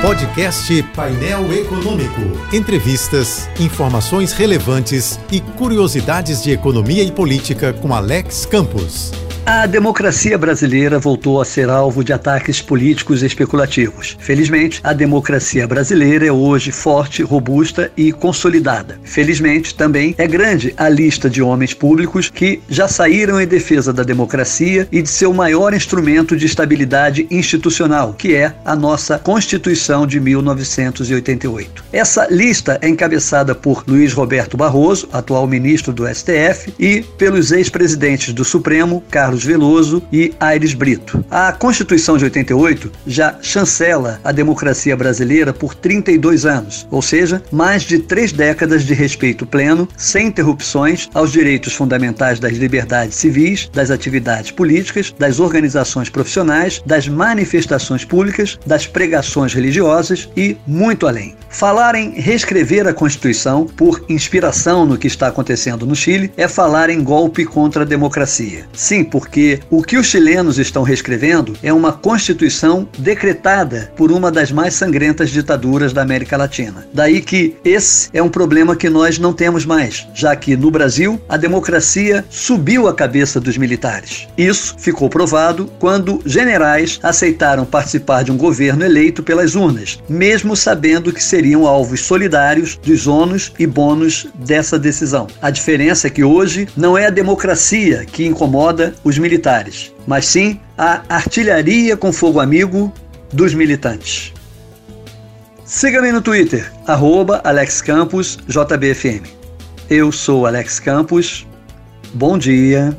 Podcast Painel Econômico. Entrevistas, informações relevantes e curiosidades de economia e política com Alex Campos. A democracia brasileira voltou a ser alvo de ataques políticos especulativos. Felizmente, a democracia brasileira é hoje forte, robusta e consolidada. Felizmente, também é grande a lista de homens públicos que já saíram em defesa da democracia e de seu maior instrumento de estabilidade institucional, que é a nossa Constituição de 1988. Essa lista é encabeçada por Luiz Roberto Barroso, atual ministro do STF, e pelos ex-presidentes do Supremo, Carlos Carlos Veloso e Aires Brito. A Constituição de 88 já chancela a democracia brasileira por 32 anos, ou seja, mais de três décadas de respeito pleno, sem interrupções, aos direitos fundamentais das liberdades civis, das atividades políticas, das organizações profissionais, das manifestações públicas, das pregações religiosas e muito além. Falar em reescrever a Constituição, por inspiração no que está acontecendo no Chile, é falar em golpe contra a democracia. Sim, porque o que os chilenos estão reescrevendo é uma Constituição decretada por uma das mais sangrentas ditaduras da América Latina. Daí que esse é um problema que nós não temos mais, já que no Brasil a democracia subiu a cabeça dos militares. Isso ficou provado quando generais aceitaram participar de um governo eleito pelas urnas, mesmo sabendo que seria seriam alvos solidários dos ônus e bônus dessa decisão. A diferença é que hoje não é a democracia que incomoda os militares, mas sim a artilharia com fogo amigo dos militantes. Siga-me no Twitter, AlexCamposJBFM. Eu sou Alex Campos, bom dia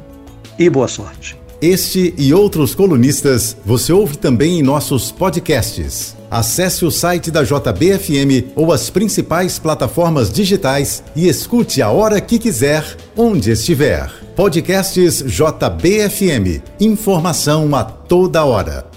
e boa sorte. Este e outros colunistas você ouve também em nossos podcasts. Acesse o site da JBFM ou as principais plataformas digitais e escute a hora que quiser, onde estiver. Podcasts JBFM. Informação a toda hora.